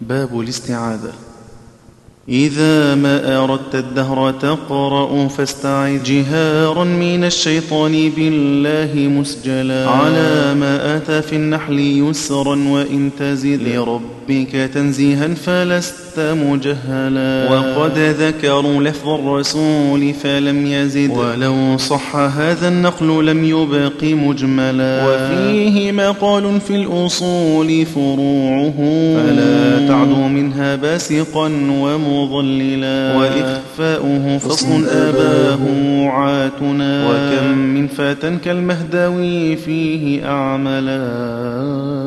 باب الاستعاذة. إذا ما أردت الدهر تقرأ فاستعذ جهارا من الشيطان بالله مسجلا. على ما أتى في النحل يسرا وإن تزد لربك تنزيها فلست مجهلا. وقد ذكروا لفظ الرسول فلم يزد. ولو صح هذا النقل لم يبق مجملا. وفيه مقال في الأصول فروعه. فلا تعدو منها باسقا ومضللا وإخفاؤه فصل أباه عاتنا. وكم من فتى كالمهدوي فيه أعملا.